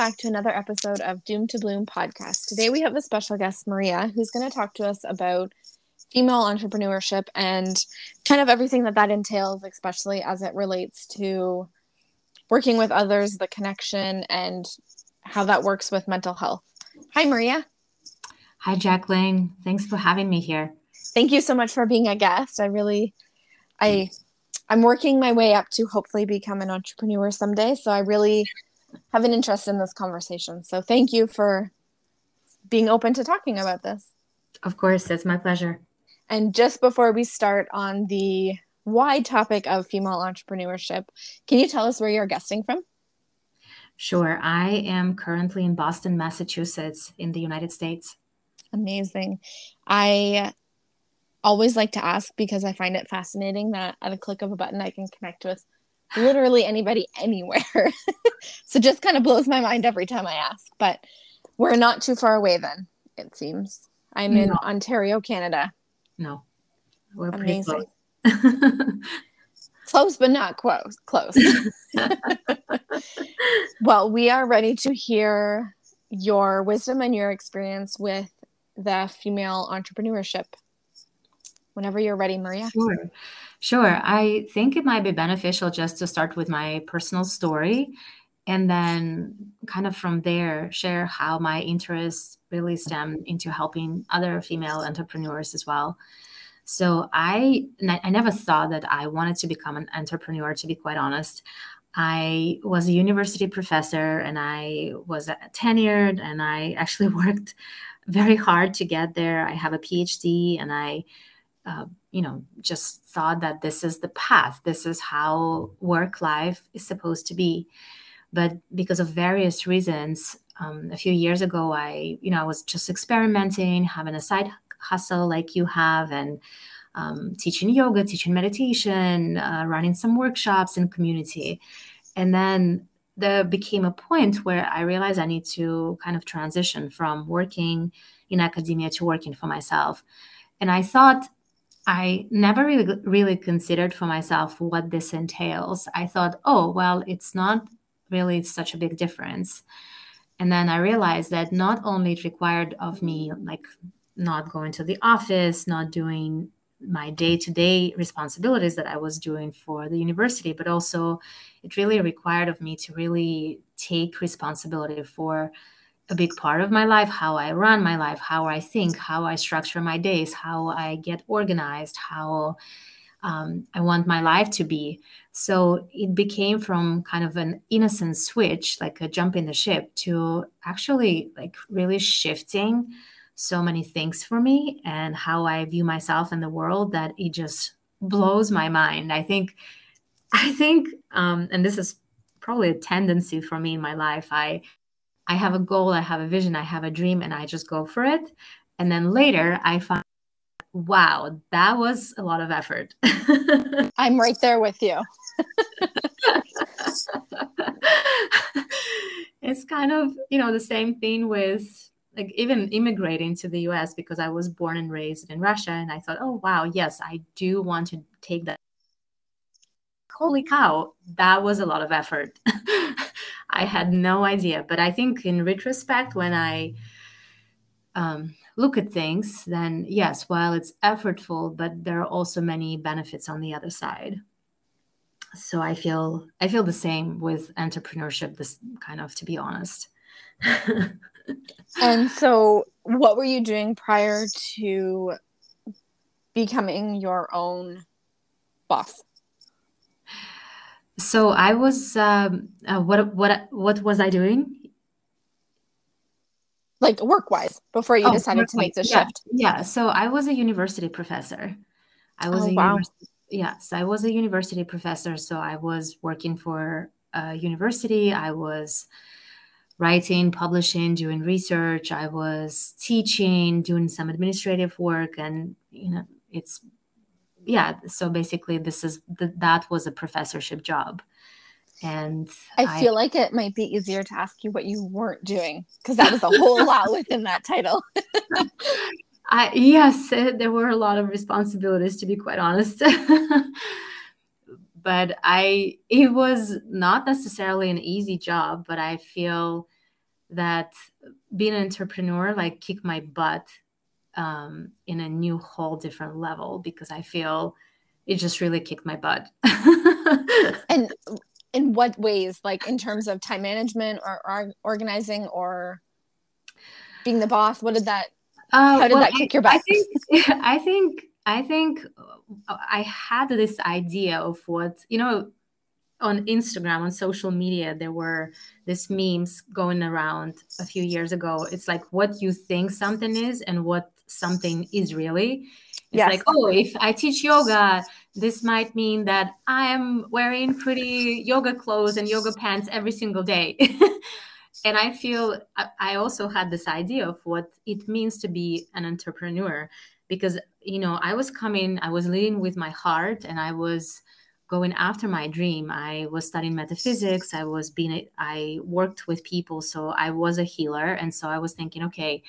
back to another episode of Doom to Bloom podcast. Today we have a special guest, Mariya, who's going to talk to us about female entrepreneurship and kind of everything that that entails, especially as it relates to working with others, the connection, and how that works with mental health. Hi, Mariya. Hi, Jacqueline. Thanks for having me here. Thank you so much for being a guest. I really, I, I'm working my way up to hopefully become an entrepreneur someday. So I really have an interest in this conversation. So thank you for being open to talking about this. Of course, it's my pleasure. And just before we start on the wide topic of female entrepreneurship, can you tell us where you're guesting from? Sure. I am currently in Boston, Massachusetts, in the United States. Amazing. I always like to ask because I find it fascinating that at a click of a button, I can connect with literally anybody anywhere. so just kind of blows my mind every time I ask. But we're not too far away then, it seems. I'm in no. Ontario, Canada. No. We're Amazing. pretty close. close but not close. Close. well, we are ready to hear your wisdom and your experience with the female entrepreneurship. Whenever you're ready, Mariya. Sure. Sure. I think it might be beneficial just to start with my personal story and then kind of from there share how my interests really stem into helping other female entrepreneurs as well. So I I never thought that I wanted to become an entrepreneur to be quite honest. I was a university professor and I was tenured and I actually worked very hard to get there. I have a PhD and I uh, you know, just thought that this is the path, this is how work life is supposed to be. But because of various reasons, um, a few years ago, I, you know, I was just experimenting, having a side hustle like you have, and um, teaching yoga, teaching meditation, uh, running some workshops in community. And then there became a point where I realized I need to kind of transition from working in academia to working for myself. And I thought I never really, really considered for myself what this entails. I thought, oh, well, it's not really such a big difference. And then I realized that not only it required of me like not going to the office, not doing my day-to-day responsibilities that I was doing for the university, but also it really required of me to really take responsibility for a big part of my life how i run my life how i think how i structure my days how i get organized how um, i want my life to be. So it became from kind of an innocent switch like a jump in the ship to actually like really shifting so many things for me and how i view myself in the world that it just blows my mind. I think i think um, and this is probably a tendency for me in my life. I I have a goal, I have a vision, I have a dream, and I just go for it. And then later I find, wow, that was a lot of effort. I'm right there with you. it's kind of, you know, the same thing with like even immigrating to the US because I was born and raised in Russia. And I thought, oh, wow, yes, I do want to take that. Holy cow, that was a lot of effort. I had no idea. But I think in retrospect, when I um, look at things, then yes, while it's effortful, but there are also many benefits on the other side. So I feel I feel the same with entrepreneurship. This kind of, to be honest. and so, what were you doing prior to becoming your own boss? So I was um, uh, what what what was I doing? Like work wise, before you oh, decided to make the yeah, shift. Yeah. So I was a university professor. I was oh, a wow. yes, I was a university professor. So I was working for a university. I was writing, publishing, doing research. I was teaching, doing some administrative work, and you know, it's yeah so basically this is the, that was a professorship job and I feel like it might be easier to ask you what you weren't doing because that was a whole lot within that title. I yes, there were a lot of responsibilities to be quite honest. but I it was not necessarily an easy job, but I feel that being an entrepreneur like kicked my butt um, in a new whole different level because I feel it just really kicked my butt. and in what ways? Like in terms of time management or, or organizing or being the boss? What did that? Uh, how did well, that kick your butt? I think. I think. I think I had this idea of what you know on Instagram, on social media, there were these memes going around a few years ago. It's like what you think something is and what something is really. It's yes. like, oh, if I teach yoga, this might mean that I am wearing pretty yoga clothes and yoga pants every single day. and I feel I also had this idea of what it means to be an entrepreneur because, you know, I was coming, I was leading with my heart and I was going after my dream. I was studying metaphysics. I was being, I worked with people. So I was a healer. And so I was thinking, okay,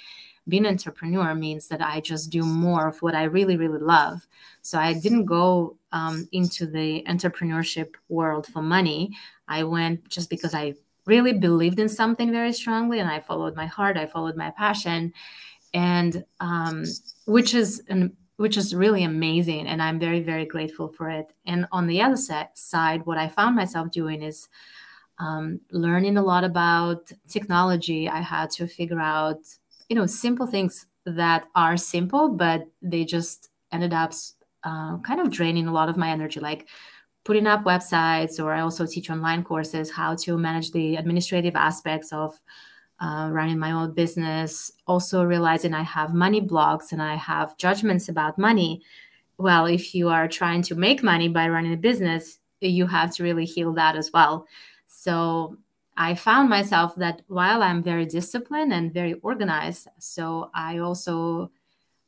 being an entrepreneur means that I just do more of what I really, really love. So I didn't go um, into the entrepreneurship world for money. I went just because I really believed in something very strongly and I followed my heart, I followed my passion. And um, which is an which is really amazing and i'm very very grateful for it and on the other side what i found myself doing is um, learning a lot about technology i had to figure out you know simple things that are simple but they just ended up uh, kind of draining a lot of my energy like putting up websites or i also teach online courses how to manage the administrative aspects of uh, running my own business, also realizing I have money blocks and I have judgments about money. Well, if you are trying to make money by running a business, you have to really heal that as well. So I found myself that while I'm very disciplined and very organized, so I also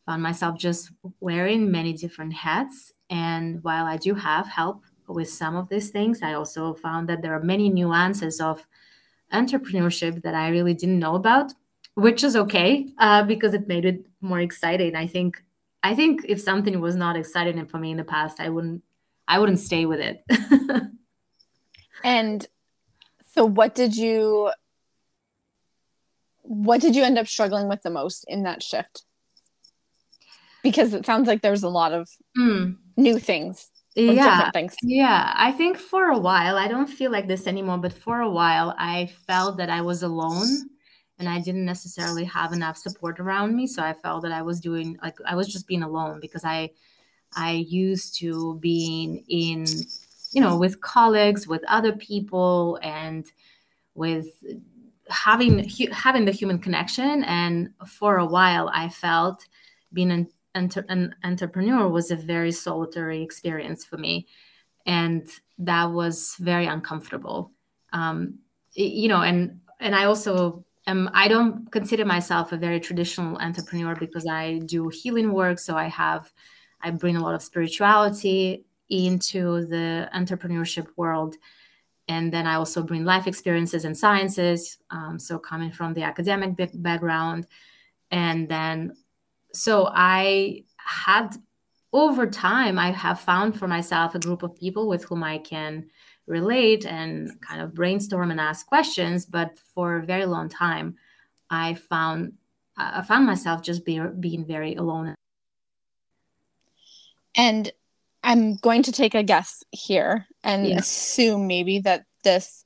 found myself just wearing many different hats. And while I do have help with some of these things, I also found that there are many nuances of entrepreneurship that I really didn't know about, which is okay uh, because it made it more exciting. I think I think if something was not exciting for me in the past, I wouldn't I wouldn't stay with it. and so what did you what did you end up struggling with the most in that shift? Because it sounds like there's a lot of mm. new things yeah yeah i think for a while i don't feel like this anymore but for a while i felt that i was alone and i didn't necessarily have enough support around me so i felt that i was doing like i was just being alone because i i used to being in you know with colleagues with other people and with having having the human connection. And for a while i felt being in enter- an entrepreneur was a very solitary experience for me. And that was very uncomfortable. Um, you know and and i also am i don't consider myself a very traditional entrepreneur because i do healing work. So i have i bring a lot of spirituality into the entrepreneurship world and then i also bring life experiences and sciences um, so coming from the academic background and then so I had over time, I have found for myself a group of people with whom I can relate and kind of brainstorm and ask questions. But for a very long time, I found I found myself just be, being very alone. And I'm going to take a guess here and yeah. assume maybe that this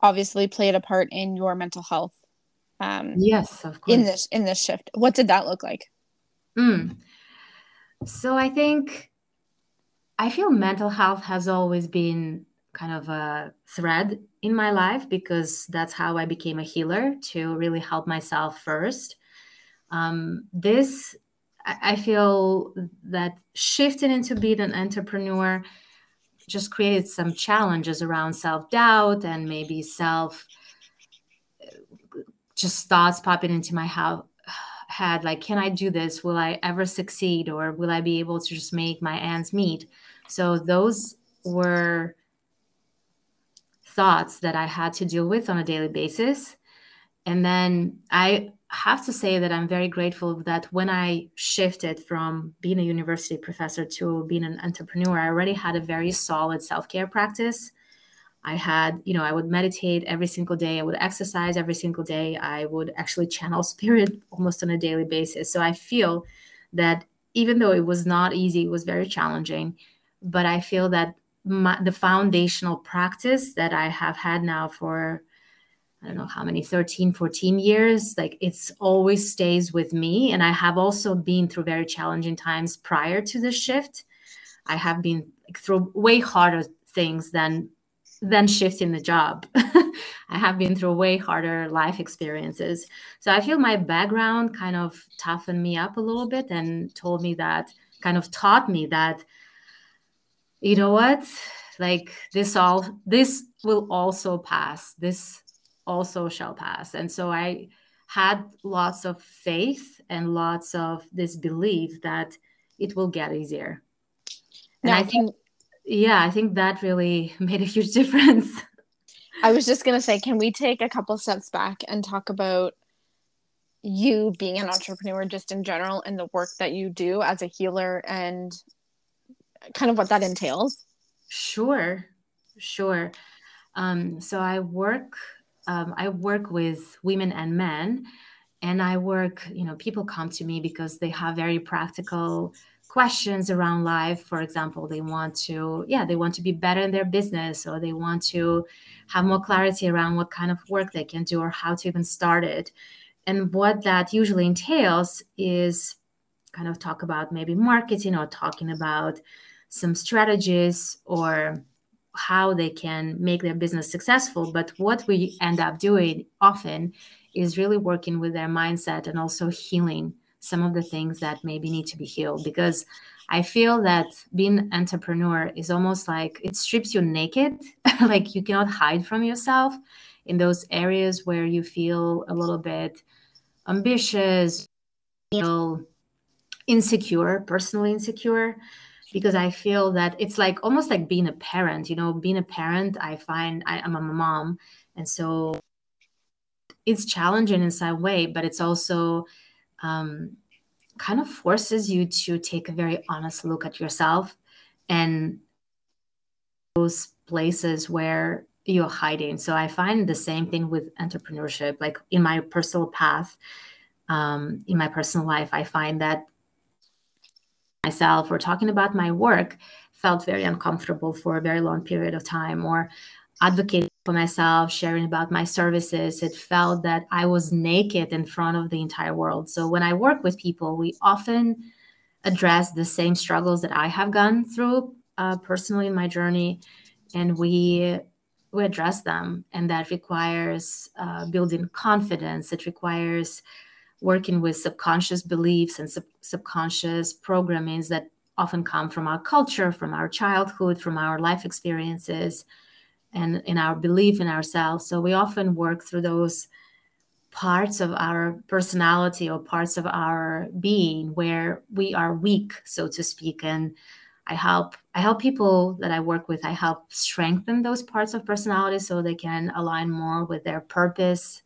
obviously played a part in your mental health. Um, yes, of course. In this in this shift, what did that look like? Mm. So I think I feel mental health has always been kind of a thread in my life because that's how I became a healer to really help myself first. Um, this, I feel that shifting into being an entrepreneur just created some challenges around self doubt and maybe self, just thoughts popping into my house had like can i do this? Will i ever succeed? Or will i be able to just make my ends meet? So those were thoughts that i had to deal with on a daily basis. And then i have to say that i'm very grateful that when i shifted from being a university professor to being an entrepreneur i already had a very solid self-care practice I had, you know, I would meditate every single day. I would exercise every single day. I would actually channel spirit almost on a daily basis. So I feel that even though it was not easy, it was very challenging. But I feel that my, the foundational practice that I have had now for I don't know how many 13 14 years like it's always stays with me. And I have also been through very challenging times prior to the shift. I have been through way harder things than than shifting the job. I have been through way harder life experiences. So I feel my background kind of toughened me up a little bit and told me that kind of taught me that you know what? Like this all this will also pass. This also shall pass. And so i had lots of faith and lots of this belief that it will get easier. And now, i think yeah i think that really made a huge difference. I was just going to say can we take a couple steps back and talk about you being an entrepreneur just in general and the work that you do as a healer and kind of what that entails? Sure, sure. Um, so I work, um, I work with women and men, and I work. You know, people come to me because they have very practical questions around life. For example, they want to, yeah, they want to be better in their business, or they want to have more clarity around what kind of work they can do or how to even start it. And what that usually entails is kind of talk about maybe marketing or talking about some strategies or how they can make their business successful. But what we end up doing often is really working with their mindset and also healing some of the things that maybe need to be healed because I feel that being an entrepreneur is almost like it strips you naked. like you cannot hide from yourself in those areas where you feel a little bit ambitious, feel insecure, personally insecure because I feel that it's like almost like being a parent. You know, being a parent, I find I, am a mom, and so it's challenging in some way, but it's also um, kind of forces you to take a very honest look at yourself and those places where you're hiding. So I find the same thing with entrepreneurship. Like in my personal path, um, in my personal life, I find that myself or talking about my work felt very uncomfortable for a very long period of time or advocating for myself sharing about my services. It felt that i was naked in front of the entire world. So when i work with people we often address the same struggles that i have gone through uh, personally in my journey and we we address them and that requires uh, building confidence. It requires working with subconscious beliefs and sub- subconscious programmings that often come from our culture, from our childhood, from our life experiences, and in our belief in ourselves. So we often work through those parts of our personality or parts of our being where we are weak, so to speak. And I help I help people that I work with, I help strengthen those parts of personality so they can align more with their purpose,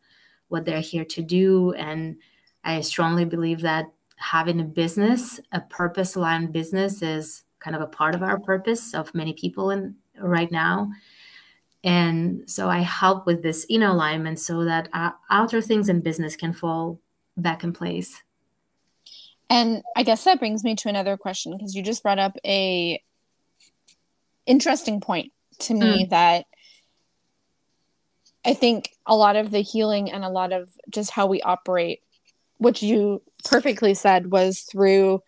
what they're here to do, and I strongly believe that having a business, a purpose aligned business, is kind of a part of our purpose of many people in right now. And so I help with this inner alignment so that outer things in business can fall back in place. And I guess that brings me to another question because you just brought up a interesting point to me mm. that I think a lot of the healing and a lot of just how we operate which you perfectly said was through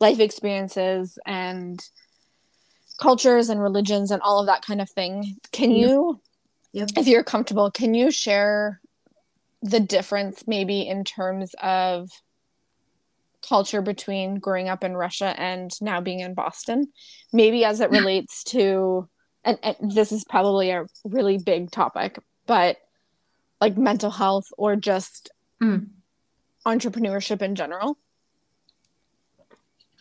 life experiences and cultures and religions and all of that kind of thing. Can you, yep. if you're comfortable, can you share the difference maybe in terms of culture between growing up in Russia and now being in Boston? Maybe as it relates to, and, and this is probably a really big topic, but like mental health or just mm entrepreneurship in general?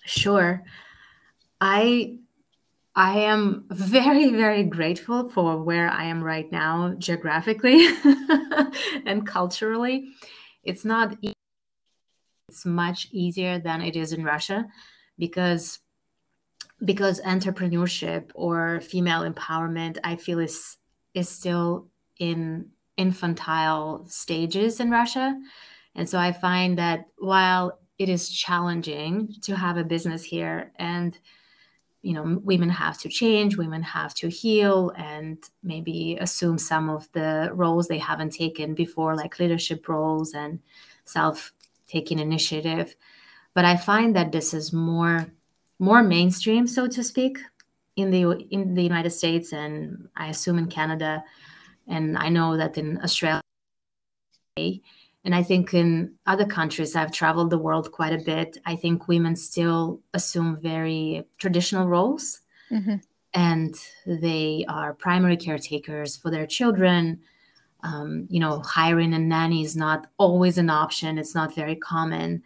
Sure. I I am very, very grateful for where I am right now, geographically and culturally. It's not, it's much easier than it is in Russia because because entrepreneurship or female empowerment, I feel is is still in infantile stages in Russia. And so I find that while it is challenging to have a business here and you know women have to change women have to heal and maybe assume some of the roles they haven't taken before like leadership roles and self taking initiative. But i find that this is more more mainstream so to speak in the in the united states and i assume in canada. And i know that in australia and I think in other countries, I've traveled the world quite a bit. I think women still assume very traditional roles. Mm-hmm. And they are primary caretakers for their children. Um, you know, hiring a nanny is not always an option, it's not very common.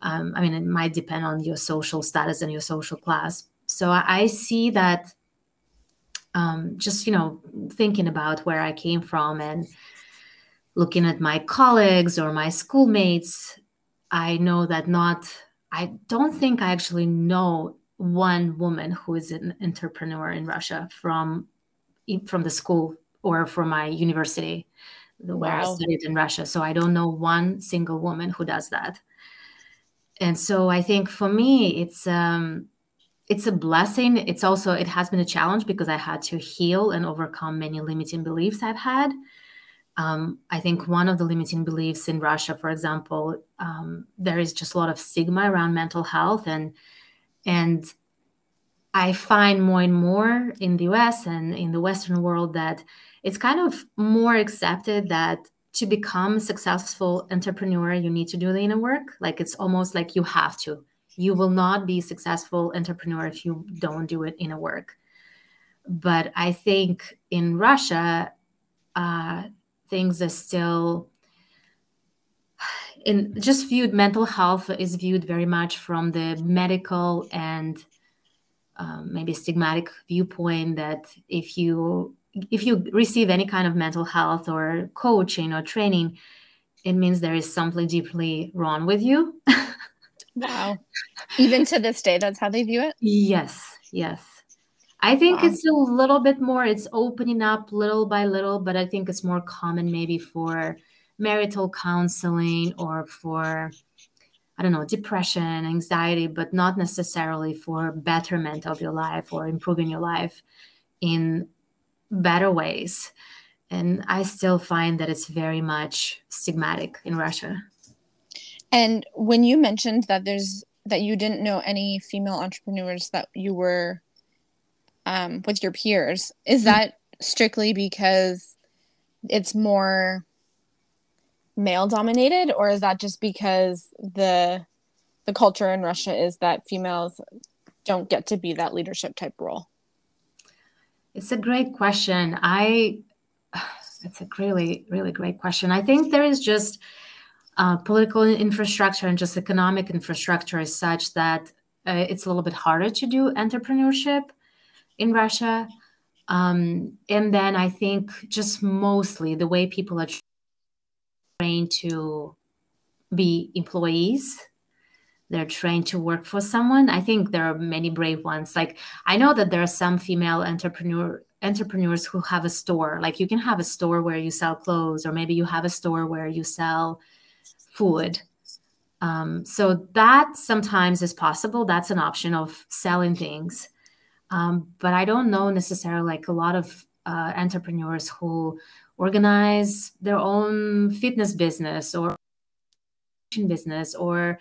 Um, I mean, it might depend on your social status and your social class. So I, I see that um, just, you know, thinking about where I came from and looking at my colleagues or my schoolmates, I know that not, I don't think I actually know one woman who is an entrepreneur in Russia from from the school or from my university where wow. I studied in Russia. So I don't know one single woman who does that. And so I think for me, it's um, it's a blessing. It's also it has been a challenge because I had to heal and overcome many limiting beliefs I've had. Um, I think one of the limiting beliefs in Russia, for example, um, there is just a lot of stigma around mental health, and and I find more and more in the U.S. and in the Western world that it's kind of more accepted that to become a successful entrepreneur, you need to do the inner work. Like it's almost like you have to. You will not be a successful entrepreneur if you don't do it inner work. But I think in Russia, uh, things are still in just viewed mental health is viewed very much from the medical and um, maybe stigmatic viewpoint that if you if you receive any kind of mental health or coaching or training it means there is something deeply wrong with you. Wow. Even to this day that's how they view it? Yes yes I think wow. it's a little bit more, it's opening up little by little, but I think it's more common maybe for marital counseling or for, I don't know, depression, anxiety, but not necessarily for betterment of your life or improving your life in better ways. And I still find that it's very much stigmatic in Russia. And when you mentioned that there's that you didn't know any female entrepreneurs that you were um, with your peers is mm-hmm. that strictly because it's more male dominated or is that just because the the culture in Russia is that females don't get to be that leadership type role? It's a great question. I it's a really really great question. I think there is just uh, political infrastructure and just economic infrastructure is such that uh, it's a little bit harder to do entrepreneurship in Russia. Um, and then I think just mostly the way people are trained to be employees, they're trained to work for someone. I think there are many brave ones. Like I know that there are some female entrepreneur entrepreneurs who have a store. Like you can have a store where you sell clothes, or maybe you have a store where you sell food. Um, so that sometimes is possible. That's an option of selling things. Um, but I don't know necessarily like a lot of uh, entrepreneurs who organize their own fitness business or business or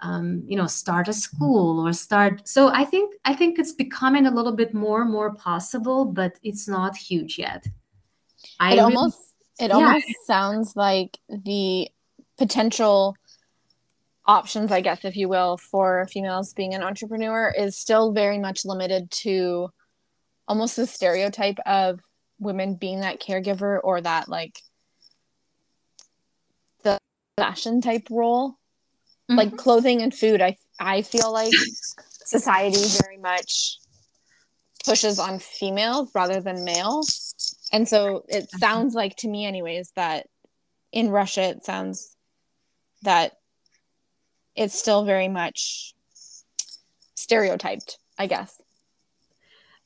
um, you know start a school or start so i think i think it's becoming a little bit more and more possible but it's not huge yet I it almost it yeah. almost sounds like the potential options, I guess, if you will, for females being an entrepreneur is still very much limited to almost the stereotype of women being that caregiver or that like the fashion type role. Mm-hmm. Like clothing and food, I I feel like society very much pushes on females rather than males. And so it sounds like to me anyways that in Russia it sounds that it's still very much stereotyped, I guess.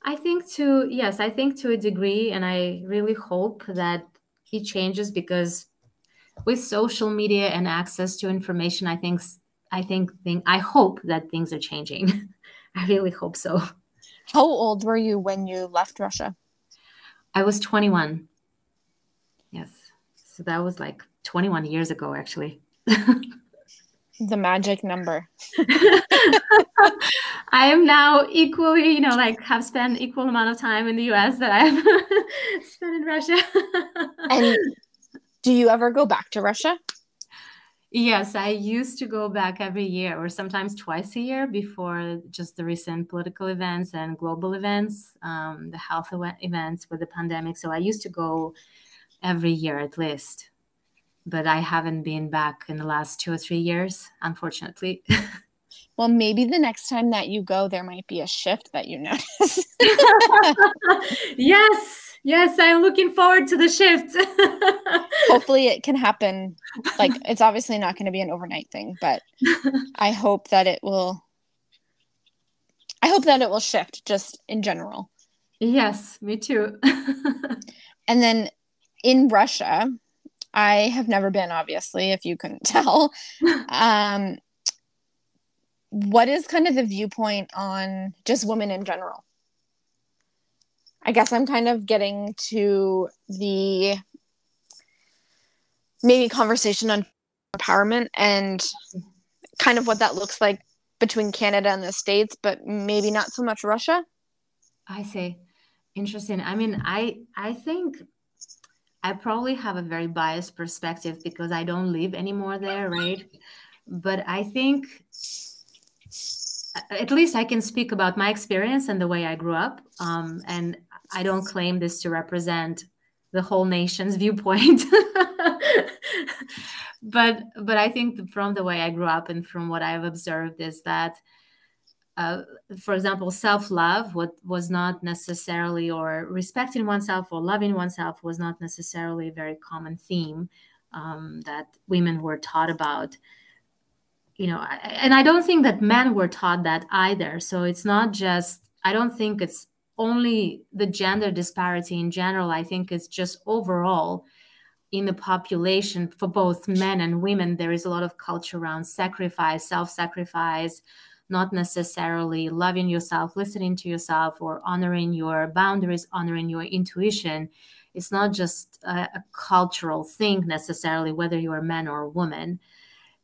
I think to yes, I think to a degree, and I really hope that it changes because with social media and access to information, I think I think thing I hope that things are changing. I really hope so. How old were you when you left Russia? I was 21. Yes. So that was like 21 years ago actually. the magic number. I am now equally, you know, like have spent equal amount of time in the US that I've spent in Russia. and do you ever go back to Russia? Yes, I used to go back every year or sometimes twice a year before just the recent political events and global events, um, the health events with the pandemic. So I used to go every year at least but I haven't been back in the last two or three years, unfortunately. well, maybe the next time that you go, there might be a shift that you notice. yes, yes, I'm looking forward to the shift. Hopefully, it can happen. Like, it's obviously not going to be an overnight thing, but I hope that it will. I hope that it will shift just in general. Yes, me too. and then in Russia, I have never been, obviously, if you couldn't tell. um, what is kind of the viewpoint on just women in general? I guess I'm kind of getting to the maybe conversation on empowerment and kind of what that looks like between Canada and the States, but maybe not so much Russia. I see. Interesting. I mean, I I think I probably have a very biased perspective because I don't live anymore there, right? But I think at least I can speak about my experience and the way I grew up. Um, and I don't claim this to represent the whole nation's viewpoint. but but I think from the way I grew up and from what I've observed is that uh, for example, self love what was not necessarily, or respecting oneself or loving oneself was not necessarily a very common theme um, that women were taught about. You know, and I don't think that men were taught that either. So it's not just, I don't think it's only the gender disparity in general. I think it's just overall in the population for both men and women, there is a lot of culture around sacrifice, self sacrifice not necessarily loving yourself, listening to yourself, or honoring your boundaries, honoring your intuition. It's not just a, a cultural thing necessarily, whether you're a man or a woman.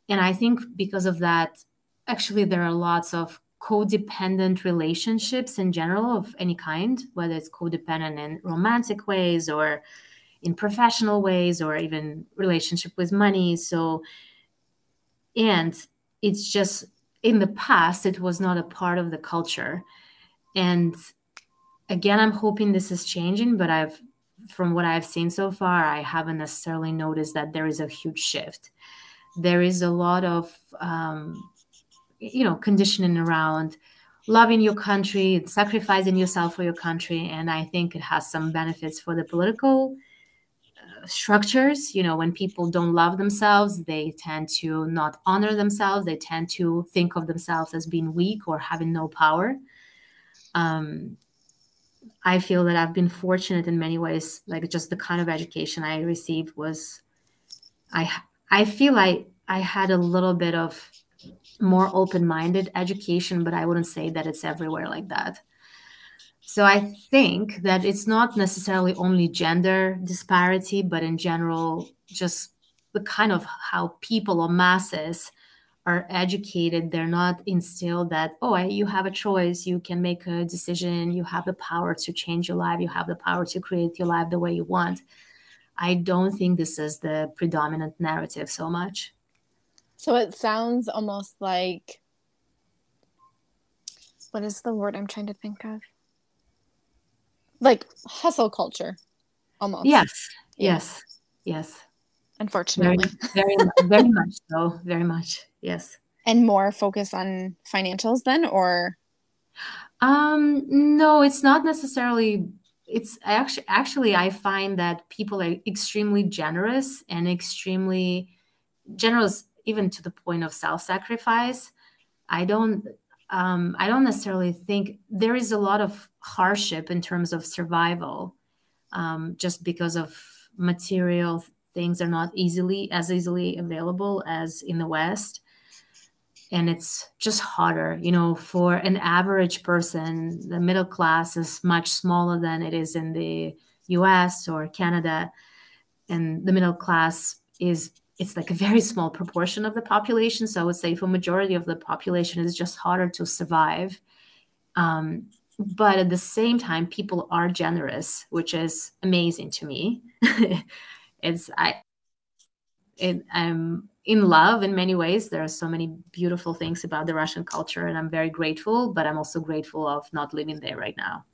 And I think because of that, actually, there are lots of codependent relationships in general of any kind, whether it's codependent in romantic ways or in professional ways or even relationship with money. So, and it's just in the past it was not a part of the culture. And again i'm hoping this is changing but i've from what i've seen so far i haven't necessarily noticed that there is a huge shift. There is a lot of um, you know conditioning around loving your country and sacrificing yourself for your country. And i think it has some benefits for the political structures you know when people don't love themselves they tend to not honor themselves. They tend to think of themselves as being weak or having no power. Um, i feel that i've been fortunate in many ways like just the kind of education i received was i i feel like i had a little bit of more open-minded education but i wouldn't say that it's everywhere like that so I think that it's not necessarily only gender disparity, but in general, just the kind of how people or masses are educated. They're not instilled that, oh, you have a choice, you can make a decision, you have the power to change your life, you have the power to create your life the way you want. I don't think this is the predominant narrative so much. So it sounds almost like what is the word I'm trying to think of? Like hustle culture almost. Yes yes yes. Unfortunately. very very, very much so very much yes. And more focus on financials then or? Um no it's not necessarily it's I actually actually i find that people are extremely generous and extremely generous even to the point of self-sacrifice. I don't um, I don't necessarily think there is a lot of hardship in terms of survival, um, just because of material things are not easily as easily available as in the West. And it's just harder, you know, for an average person, the middle class is much smaller than it is in the US or Canada. And the middle class is it's like a very small proportion of the population. So I would say for majority of the population, it's just harder to survive. Um, but at the same time, people are generous, which is amazing to me. it's I, it, I'm in love in many ways. There are so many beautiful things about the Russian culture, and I'm very grateful. But I'm also grateful of not living there right now.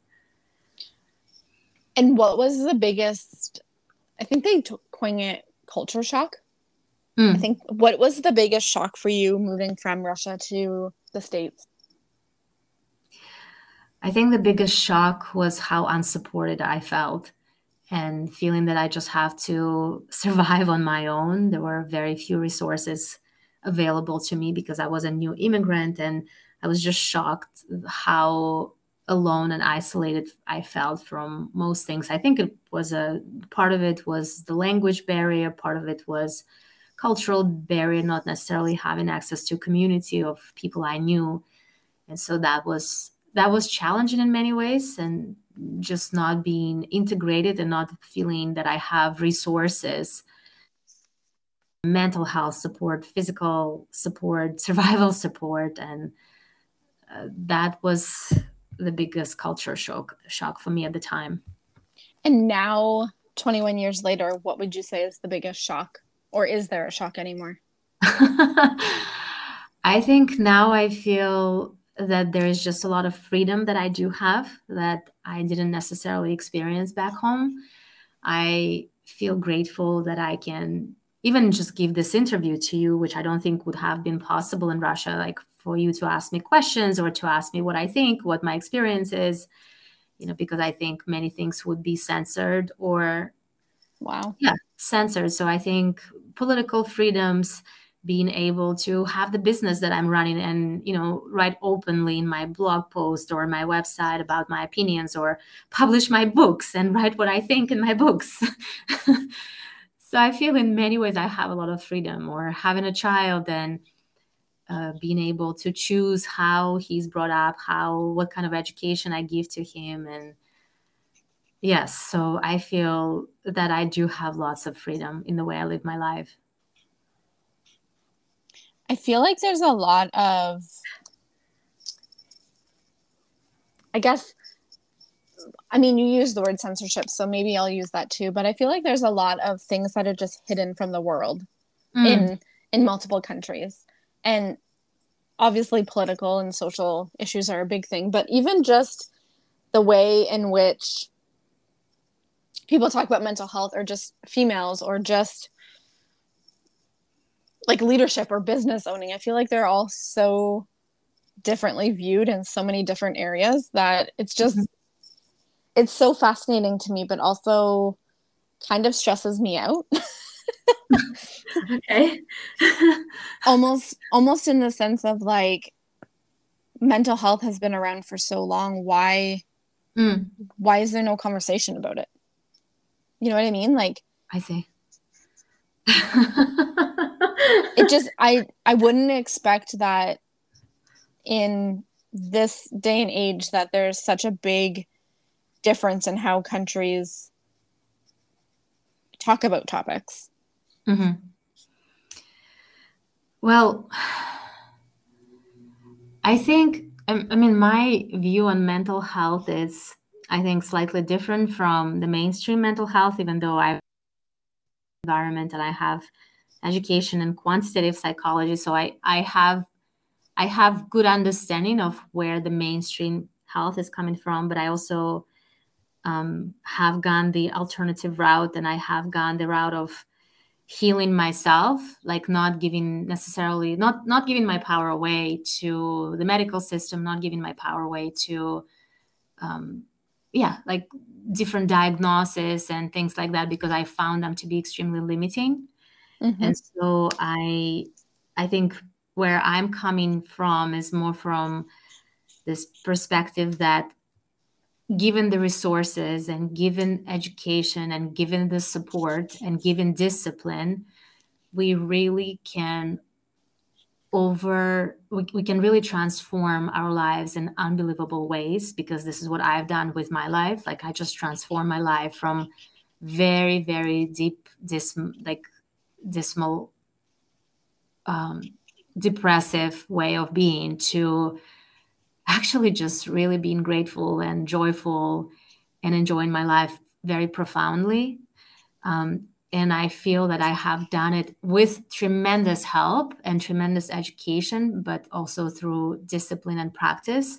And what was the biggest? I think they coin it culture shock Mm. I think what was the biggest shock for you moving from Russia to the States? I think the biggest shock was how unsupported I felt and feeling that I just have to survive on my own. There were very few resources available to me because I was a new immigrant and I was just shocked how alone and isolated I felt from most things. I think it was a part of it was the language barrier, part of it was cultural barrier, not necessarily having access to community of people I knew. And so that was that was challenging in many ways and just not being integrated and not feeling that I have resources mental health support, physical support, survival support and uh, that was the biggest culture shock shock for me at the time. And now 21 years later, what would you say is the biggest shock or is there a shock anymore? I think now I feel that there is just a lot of freedom that I do have that I didn't necessarily experience back home. I feel grateful that I can even just give this interview to you, which I don't think would have been possible in Russia, like for you to ask me questions or to ask me what I think, what my experience is, you know, because I think many things would be censored or Wow. Yeah, censored. So I think political freedoms, being able to have the business that I'm running and, you know, write openly in my blog post or my website about my opinions or publish my books and write what I think in my books. so I feel in many ways I have a lot of freedom or having a child and uh, being able to choose how he's brought up, how, what kind of education I give to him and, Yes. So I feel that I do have lots of freedom in the way I live my life. I feel like there's a lot of, I guess, I mean, you use the word censorship, so maybe I'll use that too. But I feel like there's a lot of things that are just hidden from the world mm. in in multiple countries, and obviously political and social issues are a big thing. But even just the way in which people talk about mental health or just females or just like leadership or business owning i feel like they're all so differently viewed in so many different areas that it's just mm-hmm. it's so fascinating to me but also kind of stresses me out okay almost almost in the sense of like mental health has been around for so long why mm. why is there no conversation about it you know what I mean? Like I see. it just I I wouldn't expect that in this day and age that there's such a big difference in how countries talk about topics. Mm-hmm. Well, I think I mean my view on mental health is I think slightly different from the mainstream mental health, even though I environment and I have education and quantitative psychology. So I, I have I have good understanding of where the mainstream health is coming from, but I also um, have gone the alternative route and I have gone the route of healing myself like not giving necessarily not not giving my power away to the medical system not giving my power away to um, yeah like different diagnoses and things like that because i found them to be extremely limiting mm-hmm. and so i i think where i'm coming from is more from this perspective that given the resources and given education and given the support and given discipline, we really can over we, we can really transform our lives in unbelievable ways because this is what i've done with my life like i just transformed my life from very very deep dis like dismal um, depressive way of being to actually just really being grateful and joyful and enjoying my life very profoundly um, and I feel that I have done it with tremendous help and tremendous education, but also through discipline and practice.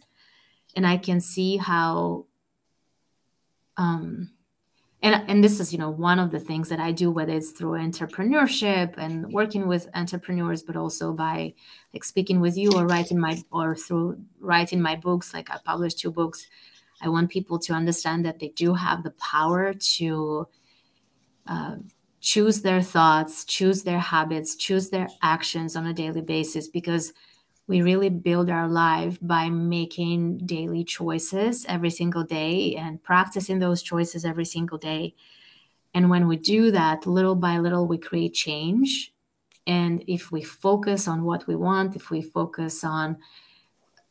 And I can see how, um, and and this is you know one of the things that I do, whether it's through entrepreneurship and working with entrepreneurs, but also by like speaking with you or writing my or through writing my books. Like I published two books. I want people to understand that they do have the power to. Uh, choose their thoughts, choose their habits, choose their actions on a daily basis because we really build our life by making daily choices every single day and practicing those choices every single day. And when we do that, little by little, we create change. And if we focus on what we want, if we focus on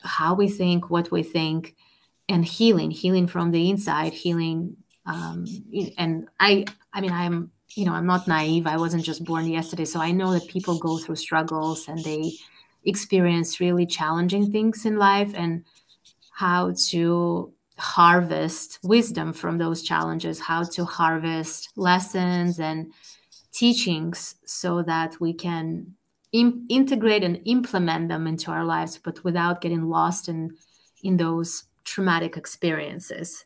how we think, what we think, and healing, healing from the inside, healing. Um, and I, I mean, I'm you know, I'm not naive. I wasn't just born yesterday. So I know that people go through struggles and they experience really challenging things in life and how to harvest wisdom from those challenges, how to harvest lessons and teachings so that we can integrate and implement them into our lives, but without getting lost in in those traumatic experiences.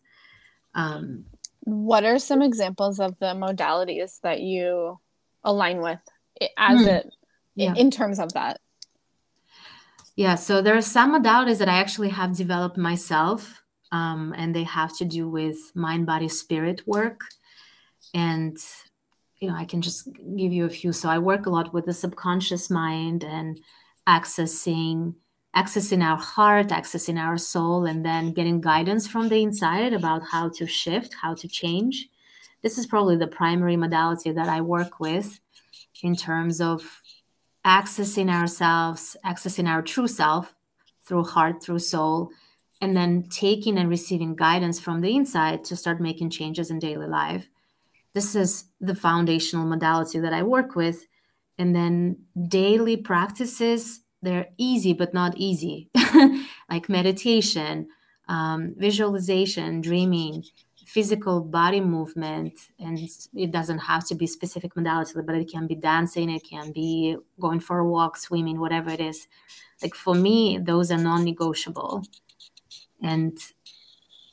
Um, what are some examples of the modalities that you align with as mm. it yeah. in terms of that? Yeah, so there are some modalities that I actually have developed myself, um, and they have to do with mind, body, spirit work. And you know, I can just give you a few. So I work a lot with the subconscious mind and accessing accessing our heart, accessing our soul, and then getting guidance from the inside about how to shift, how to change. This is probably the primary modality that I work with in terms of accessing ourselves, accessing our true self through heart, through soul, and then taking and receiving guidance from the inside to start making changes in daily life. This is the foundational modality that I work with. And then daily practices they're easy but not easy like meditation um, visualization dreaming physical body movement and it doesn't have to be specific modality but it can be dancing it can be going for a walk swimming whatever it is. Like for me those are non-negotiable. And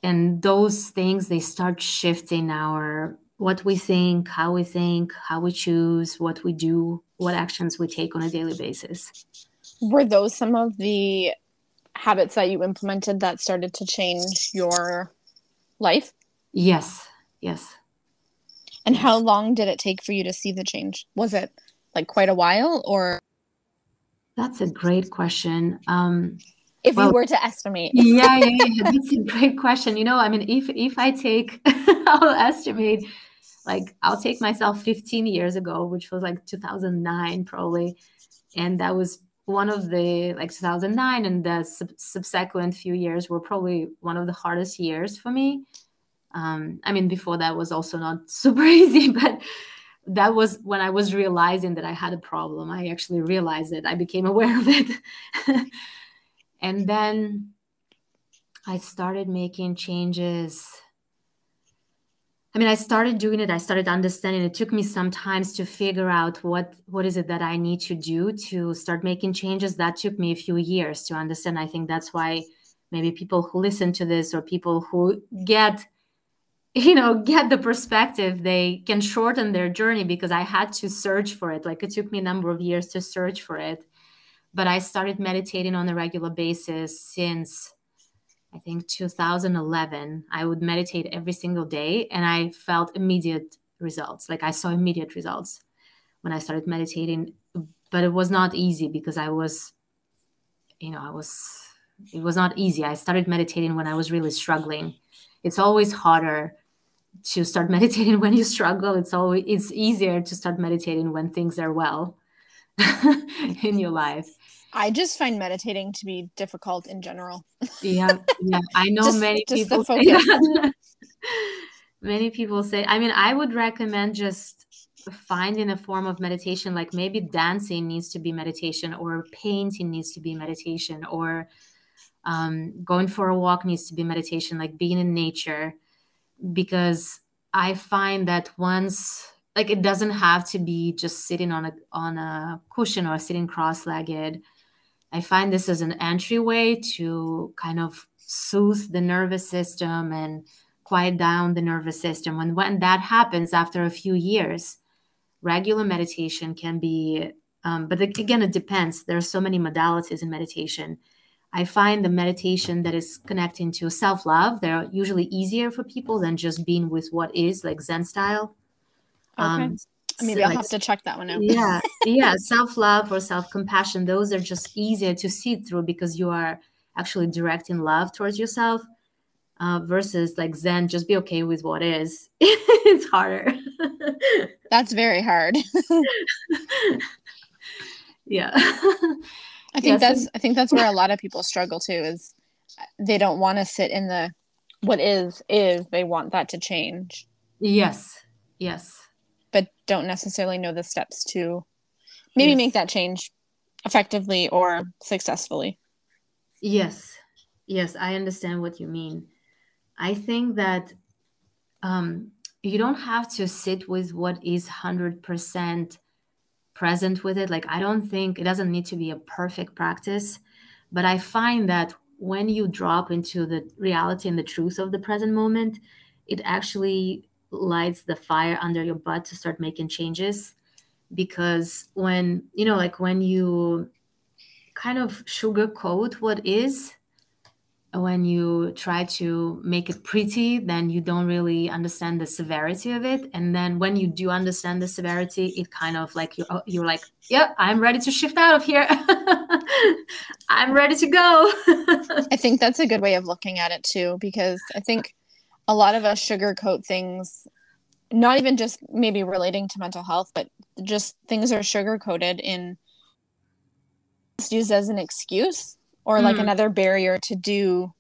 and those things they start shifting our what we think how we think how we choose what we do what actions we take on a daily basis. Were those some of the habits that you implemented that started to change your life? Yes. Yes. And how long did it take for you to see the change? Was it like quite a while or That's a great question. Um if well, you were to estimate. yeah, yeah, yeah, that's a great question. You know, I mean, if if I take, I'll estimate, like I'll take myself 15 years ago, which was like 2009 probably, and that was one of the like 2009 and the sub- subsequent few years were probably one of the hardest years for me um, i mean before that was also not super easy but that was when i was realizing that i had a problem i actually realized it i became aware of it and then i started making changes I mean, I started doing it. I started understanding. It took me some times to figure out what what is it that I need to do to start making changes. That took me a few years to understand. I think that's why maybe people who listen to this or people who get you know get the perspective they can shorten their journey because i had to search for it like it took me a number of years to search for it but i started meditating on a regular basis since I think 2011, I would meditate every single day and I felt immediate results. Like I saw immediate results when I started meditating, but it was not easy because I was, you know, I was, it was not easy. I started meditating when I was really struggling it's always harder to start meditating when you struggle. It's always it's easier to start meditating when things are well in your life. I just find meditating to be difficult in general. Yeah yeah. I know just, many just people many people say i mean i would recommend just finding a form of meditation like maybe dancing needs to be meditation or painting needs to be meditation or um, going for a walk needs to be meditation like being in nature because i find that once like it doesn't have to be just sitting on a on a cushion or sitting cross-legged. I find this as an entryway to kind of soothe the nervous system and quiet down the nervous system. And when that happens after a few years regular meditation can be um, but again it depends. There are so many modalities in meditation i find the meditation that is connecting to self-love they're usually easier for people than just being with what is like zen style okay. Um, maybe i'll like, have to check that one out yeah yeah self-love or self-compassion those are just easier to see through because you are actually directing love towards yourself uh, versus like Zen, just be okay with what is. it's harder. That's very hard. yeah. I think that's I think that's where a lot of people struggle too is they don't want to sit in the what is is they want that to change. Yes. Yes. But don't necessarily know the steps to maybe yes. make that change effectively or successfully. Yes. Yes, I understand what you mean. I think that um, you don't have to sit with what is 100% present with it. Like, I don't think it doesn't need to be a perfect practice, but I find that when you drop into the reality and the truth of the present moment, it actually lights the fire under your butt to start making changes. Because when, you know, like when you kind of sugarcoat what is, when you try to make it pretty, then you don't really understand the severity of it. And then when you do understand the severity, it kind of like you oh, you're like, yeah, I'm ready to shift out of here. I'm ready to go. I think that's a good way of looking at it too, because I think a lot of us sugarcoat things, not even just maybe relating to mental health, but just things are sugar coated in used as an excuse or like mm. another barrier to do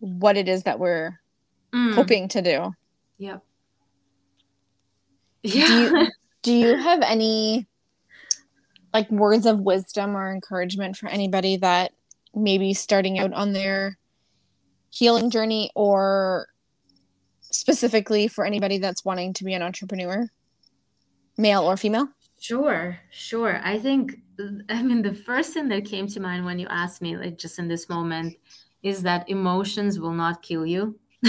what it is that we're mm. hoping to do. Yep. Yeah. Do you, do you have any like words of wisdom or encouragement for anybody that maybe starting out on their healing journey or specifically for anybody that's wanting to be an entrepreneur, male or female? Sure, sure. I think, I mean, the first thing that came to mind when you asked me, like just in this moment, is that emotions will not kill you.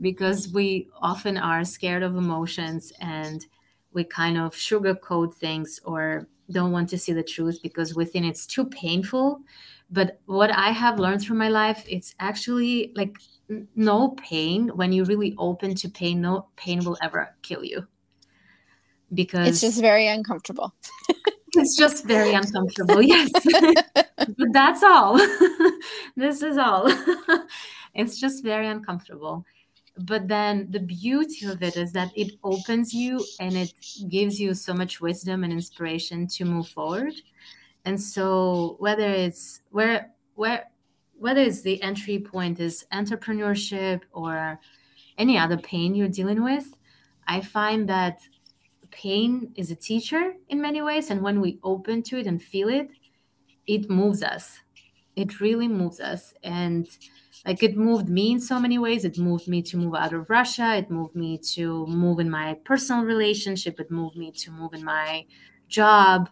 because we often are scared of emotions and we kind of sugarcoat things or don't want to see the truth because we think it's too painful. But what I have learned through my life, it's actually like no pain. When you really open to pain, no pain will ever kill you because it's just very uncomfortable. it's just very uncomfortable. Yes. but that's all. this is all. it's just very uncomfortable. But then the beauty of it is that it opens you and it gives you so much wisdom and inspiration to move forward. And so whether it's where where whether it's the entry point is entrepreneurship or any other pain you're dealing with, I find that pain is a teacher in many ways and when we open to it and feel it it moves us. It really moves us. And like it moved me in so many ways. It moved me to move out of russia. It moved me to move in my personal relationship. It moved me to move in my job.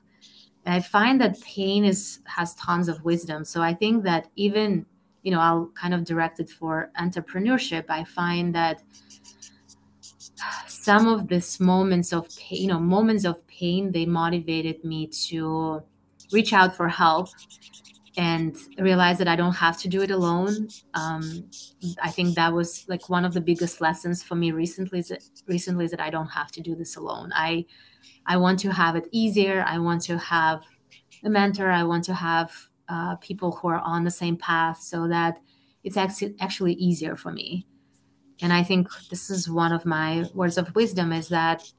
And i find that pain is has tons of wisdom. So i think that even you know i'll kind of direct it for entrepreneurship. I find that some of these moments of pain, you know, moments of pain, they motivated me to reach out for help and realize that I don't have to do it alone. Um, I think that was like one of the biggest lessons for me recently. Is that, recently is that I don't have to do this alone. I I want to have it easier. I want to have a mentor. I want to have uh, people who are on the same path so that it's actually actually easier for me. And I think this is one of my words of wisdom is that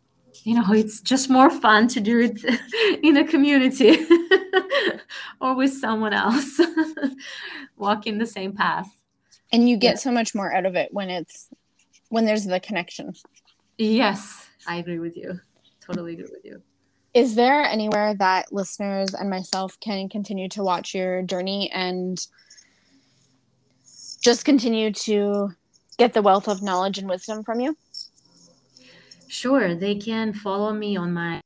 you know it's just more fun to do it in a community or with someone else walking the same path. And you get yeah. so much more out of it when it's when there's the connection. Yes i agree with you. Totally agree with you. Is there anywhere that listeners and myself can continue to watch your journey and just continue to get the wealth of knowledge and wisdom from you Sure, they can follow me on my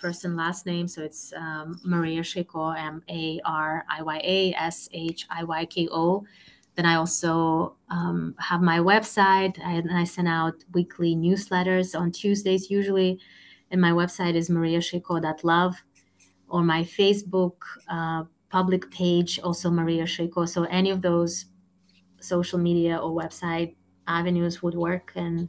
first and last name. So it's um, Mariya Shiyko, M A R I Y A S H I Y K O. Then I also um, have my website, and I send out weekly newsletters on Tuesdays usually. And my website is mariyashiyko.love, or my Facebook uh, public page, also Mariya Shiyko. So any of those social media or website avenues would work, and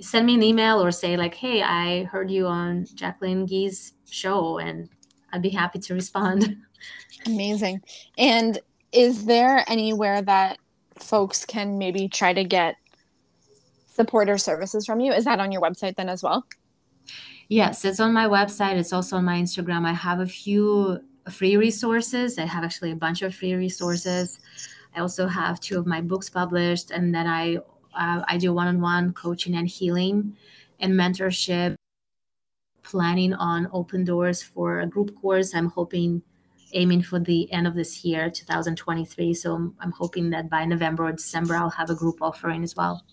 send me an email or say like, "Hey, I heard you on Jacqueline Gee's show," and I'd be happy to respond. Amazing. And is there anywhere that folks can maybe try to get support or services from you? Is that on your website then as well? Yes, it's on my website. It's also on my Instagram. I have a few free resources. I have actually a bunch of free resources. I also have two of my books published, and then I uh, I do one on one coaching and healing and mentorship, planning on open doors for a group course. I'm hoping, aiming for the end of this year, 2023. So I'm, I'm hoping that by November or December, I'll have a group offering as well.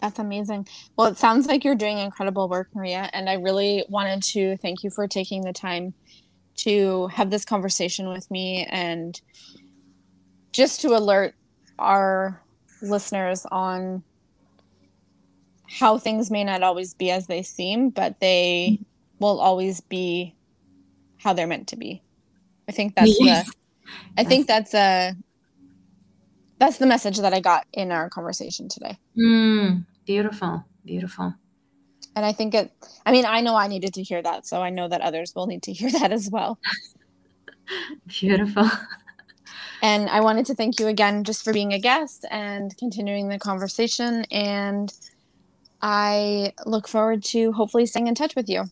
That's amazing. Well, it sounds like you're doing incredible work, Mariya. And I really wanted to thank you for taking the time to have this conversation with me and just to alert our listeners on how things may not always be as they seem, but they will always be how they're meant to be. I think that's yes. the I think that's a that's the message that I got in our conversation today. Mm, beautiful. Beautiful. And I think it I mean, I know I needed to hear that, so I know that others will need to hear that as well. beautiful. And I wanted to thank you again just for being a guest and continuing the conversation and I look forward to hopefully staying in touch with you.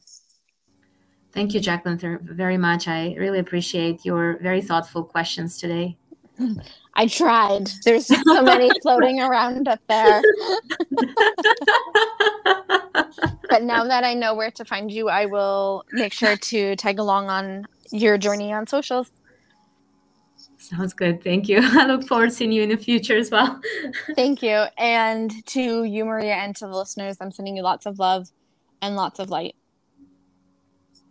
Thank you, Jacqueline, very much. I really appreciate your very thoughtful questions today. I tried. There's so many floating around up there. but now that I know where to find you, I will make sure to tag along on your journey on socials. Sounds good. Thank you. I look forward to seeing you in the future as well. Thank you. And to you, Mariya, and to the listeners, I'm sending you lots of love and lots of light.